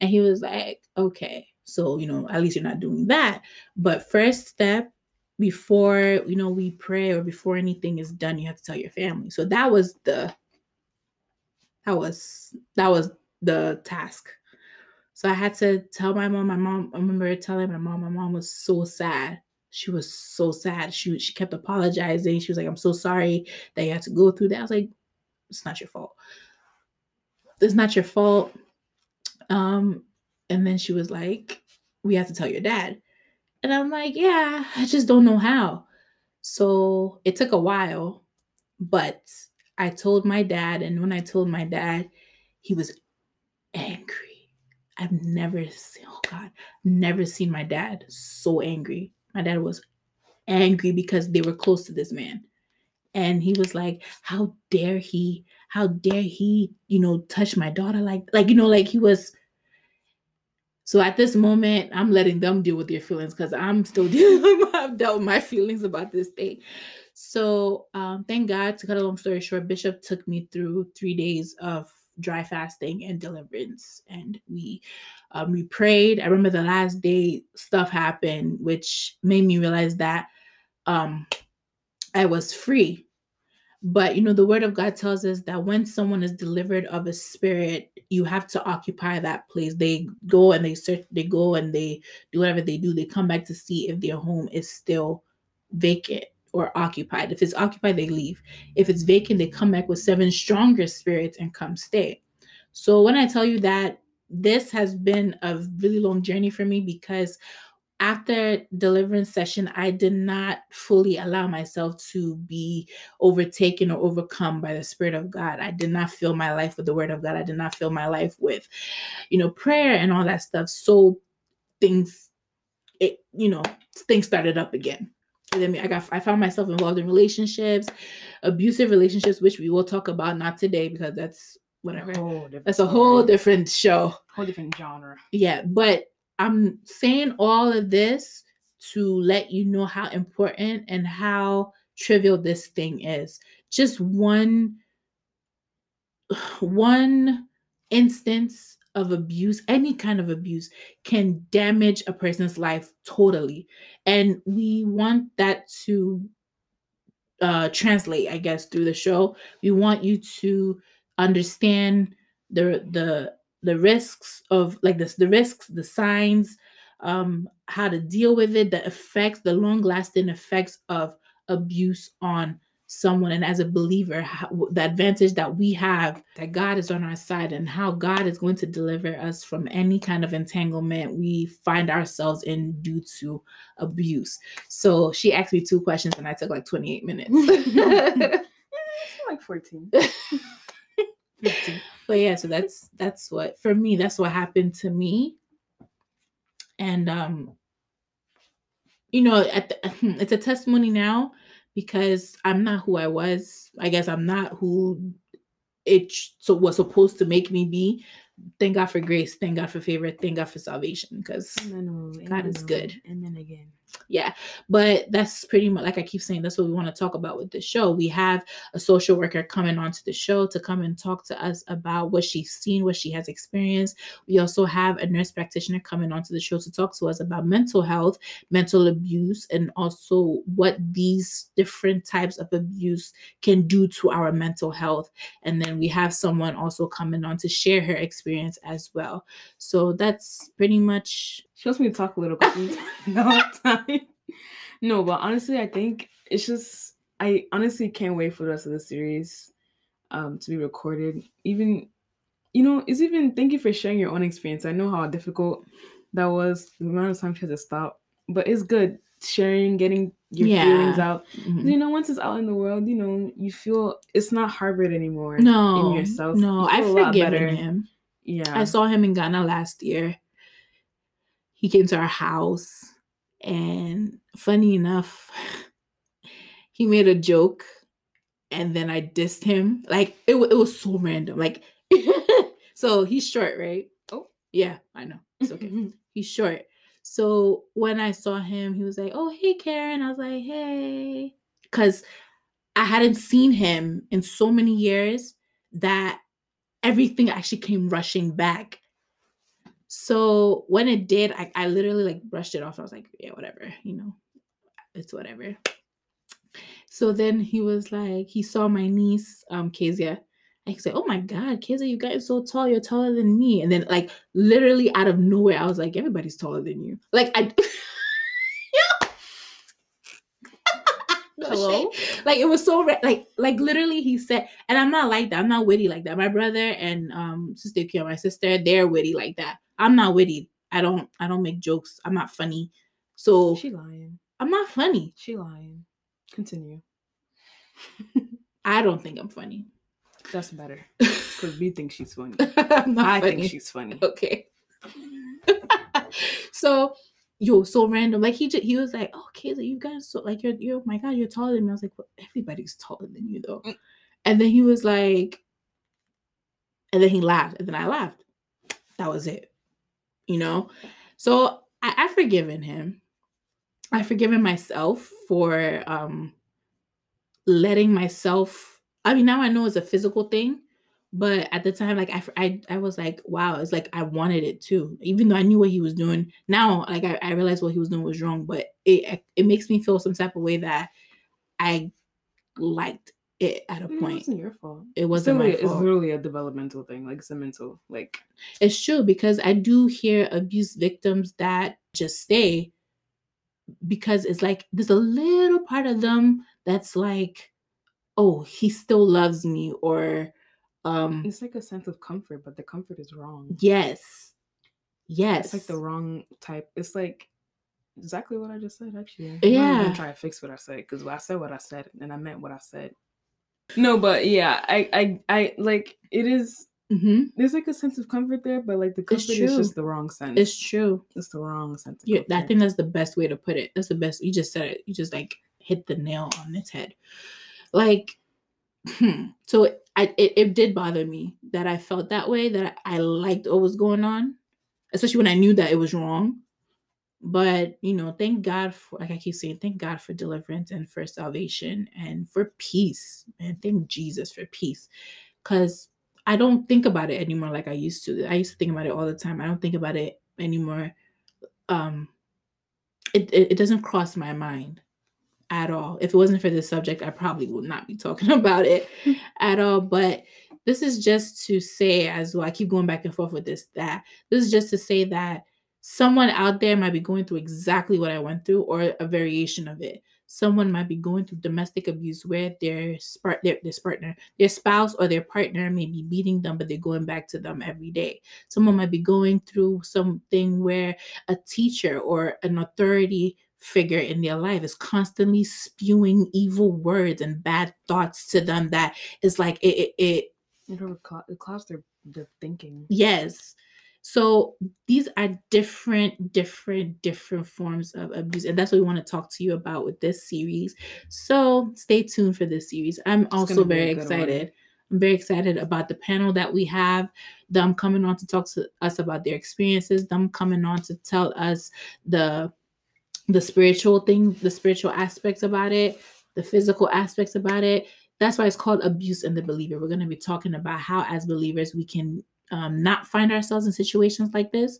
And he was like okay. So you know at least you're not doing that. But first step before you know we pray or before anything is done you have to tell your family. So that was the that was that was the task. So i had to tell my mom. My mom i remember telling my mom my mom was so sad. She was so sad. She she kept apologizing. She was like i'm so sorry that you had to go through that. I was like it's not your fault it's not your fault um and then she was like we have to tell your dad and I'm like, yeah, I just don't know how. So it took a while, but I told my dad. And when I told my dad, he was angry. I've never seen, oh God, never seen my dad so angry. My dad was angry because they were close to this man. And he was like, how dare he, how dare he, you know, touch my daughter like, like, you know, like he was so at this moment, I'm letting them deal with their feelings because I'm still [laughs] dealing. I've dealt with my feelings about this thing. So um, thank God. To cut a long story short, Bishop took me through three days of dry fasting and deliverance, and we um, we prayed. I remember the last day stuff happened, which made me realize that um, I was free but you know, the word of God tells us that when someone is delivered of a spirit, you have to occupy that place. They go and they search, they go and they do whatever they do. They come back to see if their home is still vacant or occupied. If it's occupied, they leave. If it's vacant, they come back with seven stronger spirits and come stay. So when I tell you that this has been a really long journey for me because after deliverance session, I did not fully allow myself to be overtaken or overcome by the Spirit of God. I did not fill my life with the Word of God. I did not fill my life with, you know, prayer and all that stuff. So things, it, you know, things started up again. And then I got, I found myself involved in relationships, abusive relationships, which we will talk about not today because that's whatever. That's a whole different show. whole different genre. Yeah, but I'm saying all of this to let you know how important and how trivial this thing is. Just one [sighs] one instance of abuse, any kind of abuse can damage a person's life totally. And we want that to uh translate, I guess, through the show. We want you to understand the the the risks of like this the risks the signs um how to deal with it the effects the long lasting effects of abuse on someone and as a believer how, the advantage that we have that god is on our side and how god is going to deliver us from any kind of entanglement we find ourselves in due to abuse so she asked me two questions and i took like 28 minutes [laughs] It's [laughs] like 14. [laughs] 15. But yeah so that's that's what for me that's what happened to me. And um you know at the, [clears throat] it's a testimony now because i'm not who i was. I guess i'm not who it so was supposed to make me be. Thank god for grace. Thank god for favor. Thank god for salvation because God is good. Amen again. Yeah but that's pretty much like i keep saying that's what we want to talk about with the show. We have a social worker coming onto the show to come and talk to us about what she's seen what she has experienced. We also have a nurse practitioner coming onto the show to talk to us about mental health mental abuse and also what these different types of abuse can do to our mental health. And then we have someone also coming on to share her experience as well. So that's pretty much She wants me to talk a little bit [laughs] [laughs] no time. No, but honestly, I think it's just I honestly can't wait for the rest of the series um to be recorded. Even you know, it's even thank you for sharing your own experience. I know how difficult that was, the amount of time she had to stop. But it's good sharing, getting your feelings out. mhm. You know, once it's out in the world, you know, you feel it's not harbored anymore no in yourself. no You i've feel a lot forgiven him Yeah. I saw him in Ghana last year. He came to our house, and funny enough, [laughs] he made a joke, and then I dissed him. Like it, it was so random. Like, [laughs] so he's short, right? Oh. yeah, I know. It's okay. [laughs] he's short. So when I saw him, he was like, "Oh, hey, Keren." I was like, "Hey," because I hadn't seen him in so many years that everything actually came rushing back. So when it did, I, I literally like brushed it off. I was like, "Yeah, whatever, you know, it's whatever." So then he was like, he saw my niece, um, Kezia. And he said, Oh my God, Kezia, you guys are so tall. You're taller than me. And then, like, literally out of nowhere, I was like, Everybody's taller than you. Like, I. [laughs] No Hello? shade. Like it was so ra- like like literally he said, and I'm not like that. I'm not witty like that. My brother and um sister Kia, my sister, they're witty like that. I'm not witty. I don't I don't make jokes. I'm not funny. So She lying. I'm not funny. She lying. Continue. [laughs] I don't think I'm funny. That's better. [laughs] Because we think she's funny. [laughs] I funny. think she's funny. okay. so yo, so random. Like he just he was like, oh Kayla, you guys so like you're you're oh my god, you're taller than me. I was like, well, everybody's taller than you though. Mm. And then he was like, and then he laughed, and then I laughed. That was it. You know? So I, I've forgiven him. I've forgiven myself for um letting myself. I mean, now I know it's a physical thing, but at the time, like I, I, I was like, wow, it's like I wanted it too, even though I knew what he was doing. Now, like I, I realized what he was doing was wrong, but it, it makes me feel some type of way that I liked it at a point. It wasn't your fault. It wasn't my literally, it's literally a developmental thing. Like it's a mental. Like It's true because I do hear abuse victims that just stay because it's like there's a little part of them that's like, oh, he still loves me, or um, it's like a sense of comfort, but the comfort is wrong. yes, yes, It's like the wrong type. It's like exactly what I just said. Actually, I'm Yeah. even try to fix what I said because I said what I said and I meant what I said. No, but yeah, I, I, I like it is. hmm There's like a sense of comfort there, but like the It's comfort is just the wrong sense. It's true. It's the wrong sense. Yeah, I think that's the best way to put it. That's the best. You just said it. You just like hit the nail on its head. Like so I, it, it did bother me that I felt that way, that I, I liked what was going on, especially when I knew that it was wrong. But, you know, thank God for, like I keep saying, thank God for deliverance and for salvation and for peace. And thank Jesus for peace. Because I don't think about it anymore like I used to. I used to think about it all the time. I don't think about it anymore. Um, it, it, it doesn't cross my mind at all. If it wasn't for this subject, I probably would not be [laughs] talking about it at all. But this is just to say, as well, I keep going back and forth with this, that this is just to say that someone out there might be going through exactly what I went through or a variation of it. Someone might be going through domestic abuse where their, spark, their, their partner, their spouse or their partner may be beating them, but they're going back to them every day. Someone might be going through something where a teacher or an authority figure in their life is constantly spewing evil words and bad thoughts to them that is like it it, it it clouds their, their thinking. yes so these are different different different forms of abuse and that's what we want to talk to you about with this series. So stay tuned for this series. I'm also gonna be a very good one. excited. I'm very excited about the panel that we have them coming on to talk to us about their experiences them coming on to tell us the the spiritual thing the spiritual aspects about it the physical aspects about it. That's why it's called abuse in the believer. We're going to be talking about how as believers we can um, not find ourselves in situations like this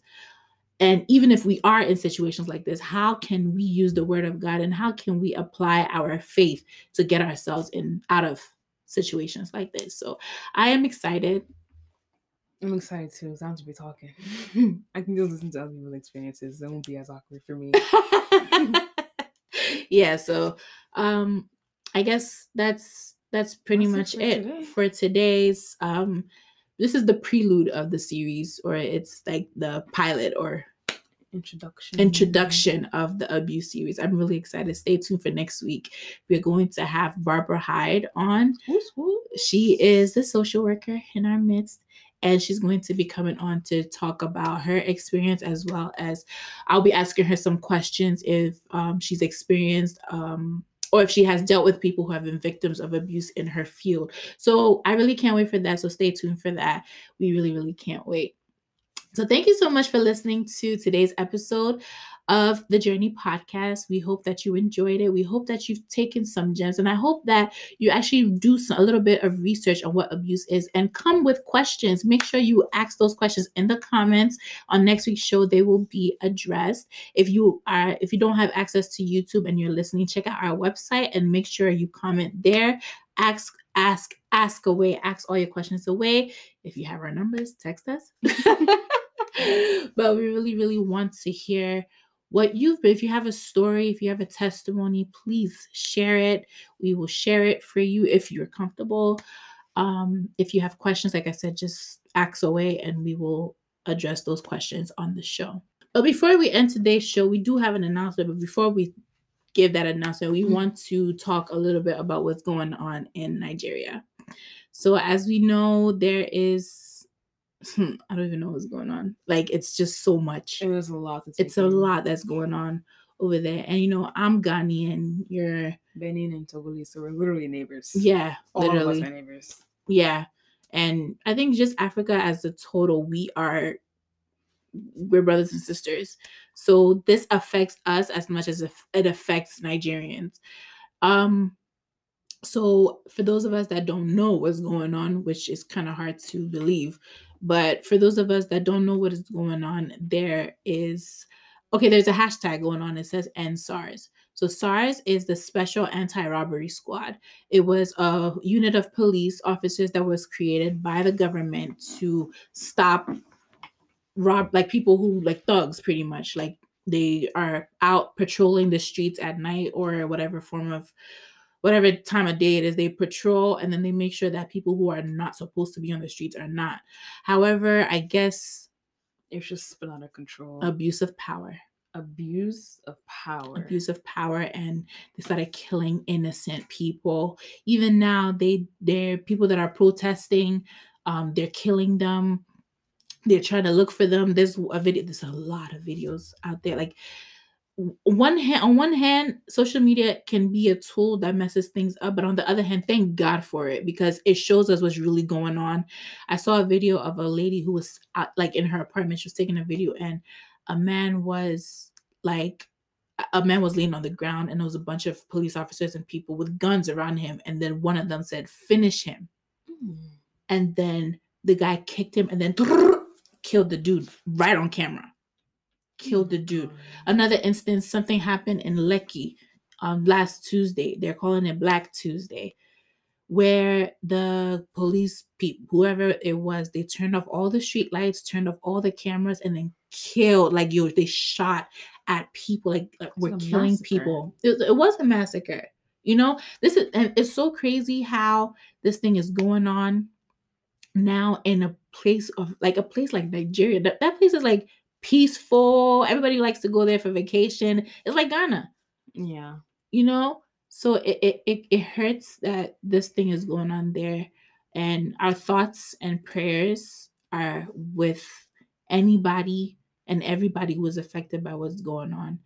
and even if we are in situations like this how can we use the word of god and how can we apply our faith to get ourselves in out of situations like this so i am excited I'm excited too. It's time to be talking. [laughs] I can just listen to other people's experiences. It won't be as awkward for me. [laughs] yeah so um i guess that's that's pretty That's much it for it today. for today's um this is the prelude of the series or it's like the pilot or Introduction. introduction of the abuse series i'm really excited stay tuned for next week we're going to have barbara hyde on Who's who? she is the social worker in our midst and she's going to be coming on to talk about her experience as well as i'll be asking her some questions if um, she's experienced um, or if she has dealt with people who have been victims of abuse in her field. So i really can't wait for that. So stay tuned for that. We really really can't wait. So thank you so much for listening to today's episode of the Journey podcast. We hope that you enjoyed it. We hope that you've taken some gems and I hope that you actually do some, a little bit of research on what abuse is and come with questions. Make sure you ask those questions in the comments on next week's show. They will be addressed. If you are if you don't have access to YouTube and you're listening, check out our website and make sure you comment there. Ask ask ask away, ask all your questions away. If you have our numbers, text us. [laughs] but we really, really want to hear what you've been. If you have a story, if you have a testimony, please share it. We will share it for you if you're comfortable. Um, if you have questions, like I said, just ask away and we will address those questions on the show. But before we end today's show, we do have an announcement. But before we give that announcement, we Mhm. want to talk a little bit about what's going on in Nigeria. So, as we know, there is, I don't even know what's going on. Like, it's just so much. It was a lot. It's a lot that's going on over there. And, you know, I'm Ghanaian. You're, Benin and Togolese, so we're literally neighbors. yeah, All of us literally. are neighbors. Yeah. And I think just Africa as a total, we are we're brothers and sisters. So this affects us as much as it it affects Nigerians. Um so for those of us that don't know what's going on, which is kind of hard to believe, but for those of us that don't know what is going on, there is okay, there's a hashtag going on. It says end SARS. So SARS is the Special Anti-Robbery Squad. It was a unit of police officers that was created by the government to stop rob like people who like thugs pretty much like they are out patrolling the streets at night or whatever form of whatever time of day it is they patrol and then they make sure that people who are not supposed to be on the streets are not. However i guess It's just been out of control. abuse of power. Abuse of power. abuse of power and they started killing innocent people. Even now they they're people that are protesting um they're killing them. They're trying to look for them. There's a video there's a lot of videos out there like one hand on one hand social media can be a tool that messes things up but on the other hand thank god for it because it shows us what's really going on. I saw a video of a lady who was out, like in her apartment. She was taking a video and a man was like a- a man was laying on the ground and there was a bunch of police officers and people with guns around him and then one of them said finish him. Hmm. And then the guy kicked him and then killed the dude right on camera killed the dude Another instance, something happened in Lekki um, last Tuesday. They're calling it Black Tuesday, where the police people, whoever it was, they turned off all the street lights, turned off all the cameras, and then killed. Like yo, they shot at people. Like, like we're killing massacre. people. It, it was a massacre. You know, this is and it's so crazy how this thing is going on now in a place of like a place like Nigeria. That, that place is like peaceful. Everybody likes to go there for vacation. It's like Ghana, Yeah. you know? So it it it, it hurts that this thing is going on there. And our thoughts and prayers are with anybody and everybody who is affected by what's going on.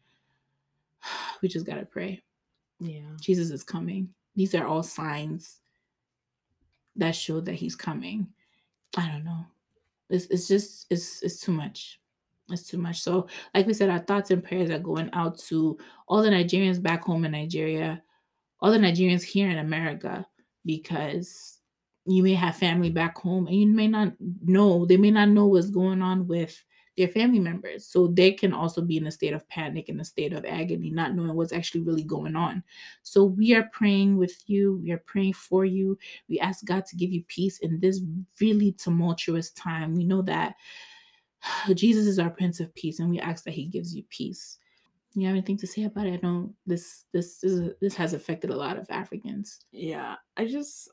[sighs] We just gotta pray. Yeah. Jesus is coming. These are all signs that show that he's coming. I don't know. It's, it's just it's it's too much. It's too much. So, like we said, our thoughts and prayers are going out to all the Nigerians back home in Nigeria, all the Nigerians here in America, because you may have family back home and you may not know, they may not know what's going on with their family members. So they can also be in a state of panic, in a state of agony, not knowing what's actually really going on. So we are praying with you. We are praying for you. We ask God to give you peace in this really tumultuous time. We know that [sighs] Jesus is our Prince of Peace, and we ask that He gives you peace. You have anything to say about it? I know this this is this has affected a lot of Africans. Yeah. I just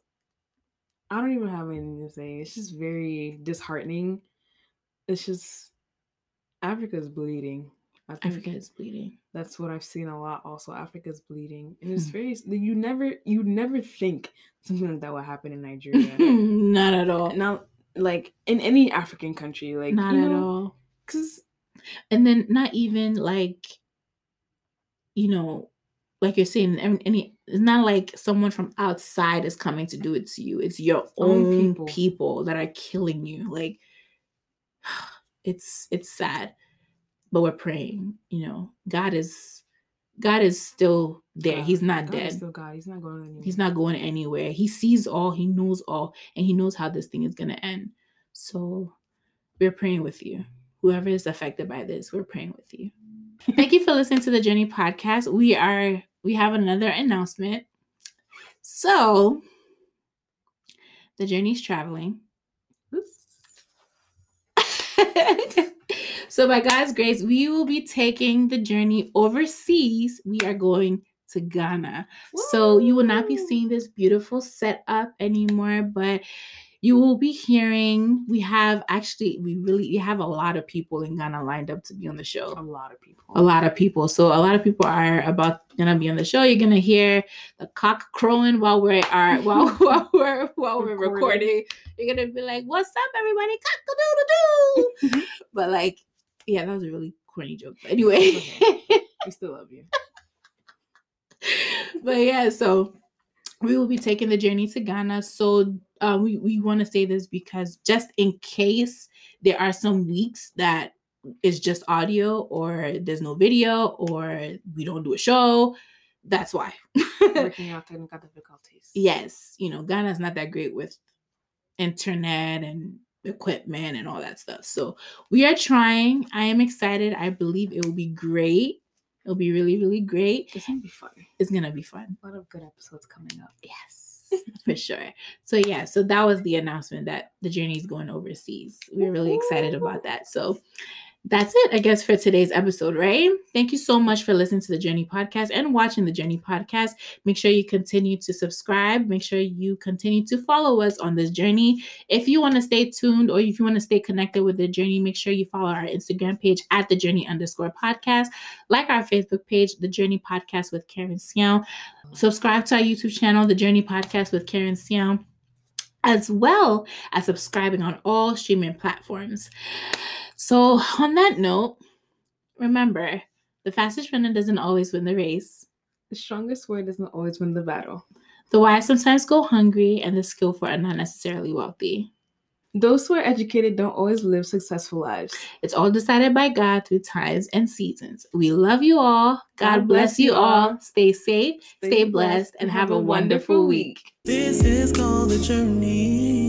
I don't even have anything to say. It's just very disheartening. It's just Africa's bleeding. Africa is bleeding. that's what I've seen a lot. Also, Africa's bleeding, and it's Hmm. very you never you never think something like that would happen in Nigeria. [laughs] Not at all. Now, like in any African country, like Not you at know, all. Because and then not even like you know like you're saying any, any it's not like someone from outside is coming to do it to you it's your Own own people. people. that are killing you like [sighs] it's it's sad but we're praying you know god is god is still there he's not God is dead Still God. He's not going anywhere. He's not going anywhere. He sees all, he knows all, and he knows how this thing is going to end. So we're praying with you. Whoever is affected by this, we're praying with you. Thank you for listening to the Journey podcast. We are we have another announcement. So the journey's traveling. [laughs] so by God's grace, we will be taking the journey overseas. We are going to Ghana. So you will not be seeing this beautiful setup anymore, but you will be hearing we have actually we really we have a lot of people in Ghana lined up to be on the show a lot of people. a lot of people. So a lot of people are about gonna be on the show. You're gonna hear the cock crowing while we're are [laughs] while while we're while we're Recording. recording. You're gonna be like, "What's up, everybody? Cock a doodle doo." [laughs] But like, yeah, that was a really corny joke. But anyway, [laughs] We still love you. but yeah, so we will be taking the journey to Ghana. So uh, we we want to say this because just in case there are some weeks that is just audio or there's no video or we don't do a show, that's why. [laughs] Working out technical difficulties. yes, you know, Ghana's not that great with internet and equipment and all that stuff. So we are trying. I am excited. I believe it will be great. It'll be really, really great. It's gonna be fun. It's gonna be fun. A lot of good episodes coming up. Yes, [laughs] for sure. So yeah, so that was the announcement that the journey is going overseas. We're really excited about that. So that's it, I guess, for today's episode, right? Thank you so much for listening to the Journey Podcast and watching the Journey Podcast. Make sure you continue to subscribe. Make sure you continue to follow us on this journey. If you want to stay tuned or if you want to stay connected with the journey, make sure you follow our Instagram page at the journey underscore podcast, like our Facebook page, the Journey Podcast with Keren Siaw. Subscribe to our YouTube channel, the Journey Podcast with Keren Siaw, as well as subscribing on all streaming platforms. So, on that note, remember The fastest runner doesn't always win the race. The strongest word doesn't always win the battle. The wise sometimes go hungry, and the skillful are not necessarily wealthy. Those who are educated don't always live successful lives. It's all decided by God through times and seasons. We love you all. God, bless you all. Stay safe, stay, blessed, and have a wonderful week. This is called the journey.